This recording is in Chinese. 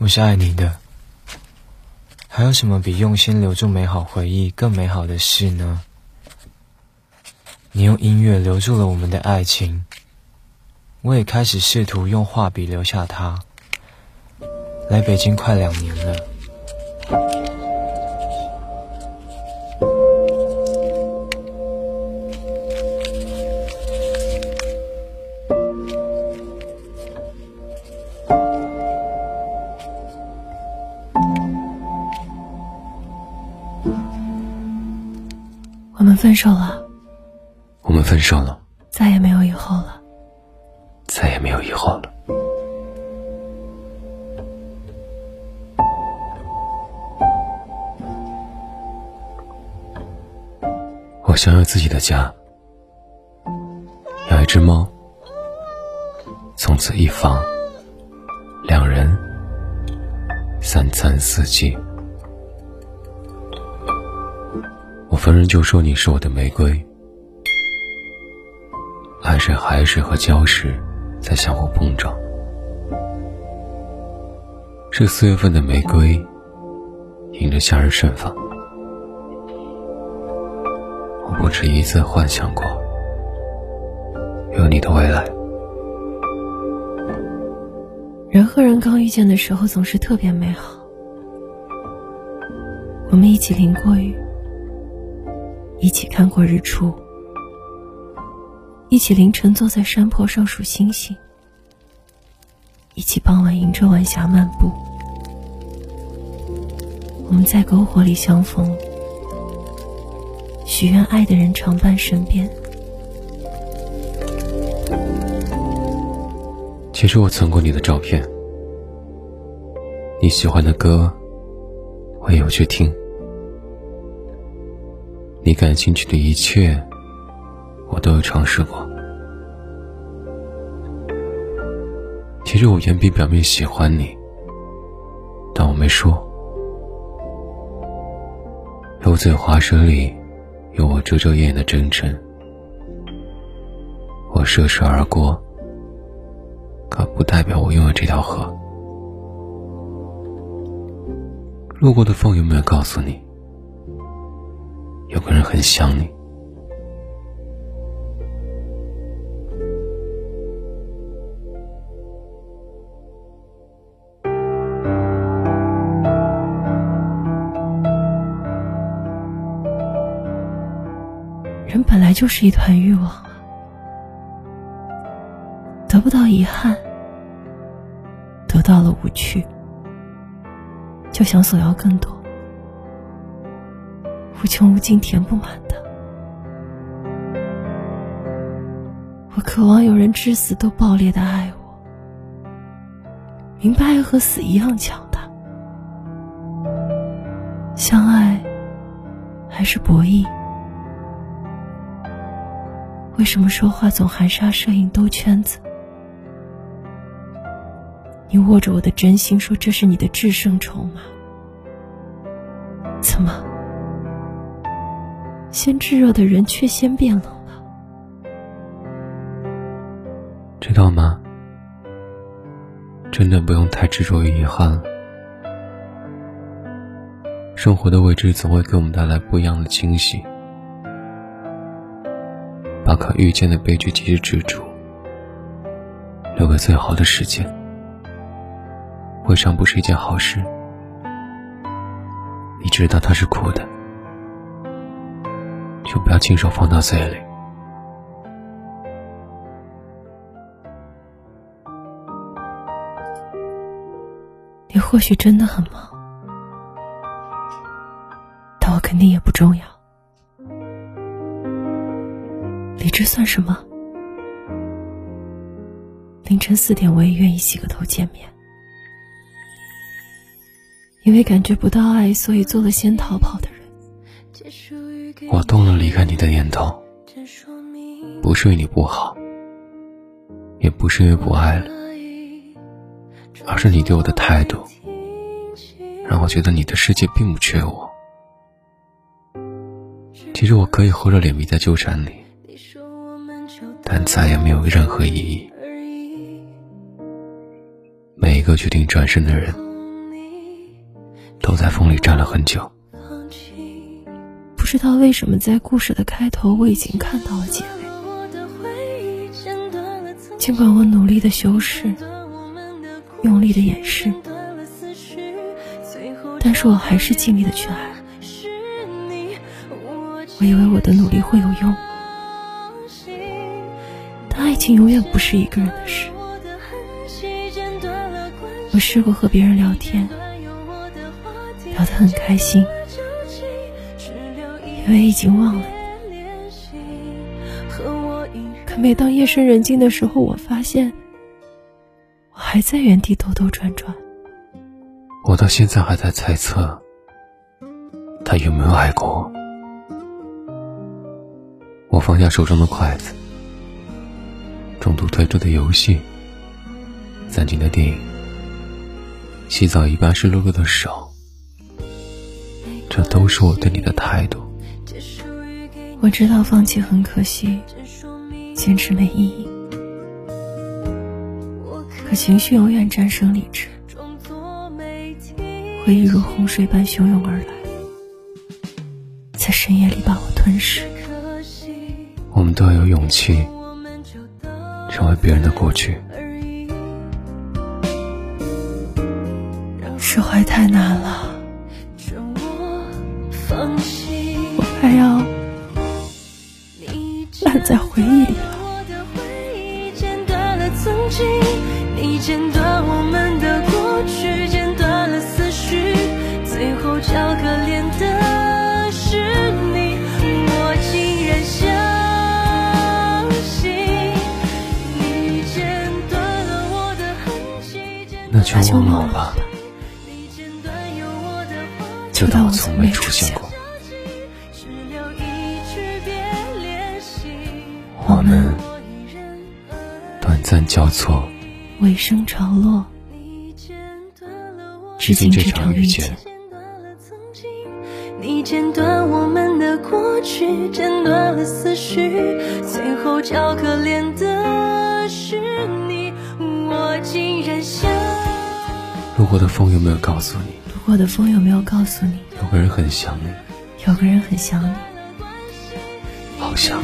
我是爱你的。还有什么比用心留住美好回忆更美好的事呢？你用音乐留住了我们的爱情，我也开始试图用画笔留下它。来北京快两年了。分手了，我们分手了，再也没有以后了。再也没有以后了。我想要自己的家，养一只猫，从此一房两人，三餐四季。我逢人就说你是我的玫瑰，爱是海水和礁石在相互碰撞。这四月份的玫瑰，迎着夏日盛放。我不止一次幻想过有你的未来。人和人刚遇见的时候总是特别美好，我们一起淋过雨。一起看过日出，一起凌晨坐在山坡上数星星，一起傍晚迎着晚霞漫步。我们在篝火里相逢，许愿爱的人常伴身边。其实我存过你的照片，你喜欢的歌，我也有去听。你感兴趣的一切，我都有尝试过。其实我远比表面喜欢你，但我没说。油嘴滑舌里有我遮遮掩掩的真诚，我涉水而过，可不代表我拥有这条河。路过的风有没有告诉你？有个人很想你。人本来就是一团欲望啊，得不到遗憾，得到了无趣，就想索要更多。无穷无尽填不满的，我渴望有人至死都爆裂的爱我，明白爱和死一样强大，相爱还是博弈？为什么说话总含沙射影兜圈子？你握着我的真心说这是你的制胜筹码，怎么？先炙热的人却先变冷了，知道吗？真的不用太执着于遗憾了。生活的未知总会给我们带来不一样的惊喜。把可预见的悲剧及时止住，留给最好的时间，未尝不是一件好事。你知道它是苦的。就不要亲手放到嘴里。你或许真的很忙，但我肯定也不重要。理智算什么？凌晨四点，我也愿意洗个头见面。因为感觉不到爱，所以做了先逃跑的人。我动了离开你的念头，不是为你不好，也不是因为不爱了，而是你对我的态度，让我觉得你的世界并不缺我。其实我可以厚着脸皮再纠缠你，但再也没有任何意义。每一个决定转身的人，都在风里站了很久。不知道为什么，在故事的开头我已经看到了结尾。尽管我努力的修饰，用力的掩饰，但是我还是尽力的去爱。我以为我的努力会有用，但爱情永远不是一个人的事。我试过和别人聊天，聊得很开心，因为已经忘了。可每当夜深人静的时候，我发现我还在原地兜兜转转。我到现在还在猜测，他有没有爱过我。我放下手中的筷子，中途退出的游戏，暂停的电影。洗澡一般湿漉漉的手，这都是我对你的态度。我知道放弃很可惜，坚持没意义，可情绪永远战胜理智，回忆如洪水般汹涌而来，在深夜里把我吞噬。我们都要有勇气，成为别人的过去。释怀太难了，我还要烂在回忆里了。曾经你剪断我们的过去，剪断了思绪，最后交可怜的是你。我竟然相信你剪断了我的痕迹，那就忘了吧。就当我从没出现过。们短暂交错，尾声潮落，致敬这场遇见。你剪断我们的过去，剪断了思绪，最后叫可怜的是你。我竟然想，路过的风有没有告诉你？我的风有没有告诉你，有个人很想你，有个人很想你，好想。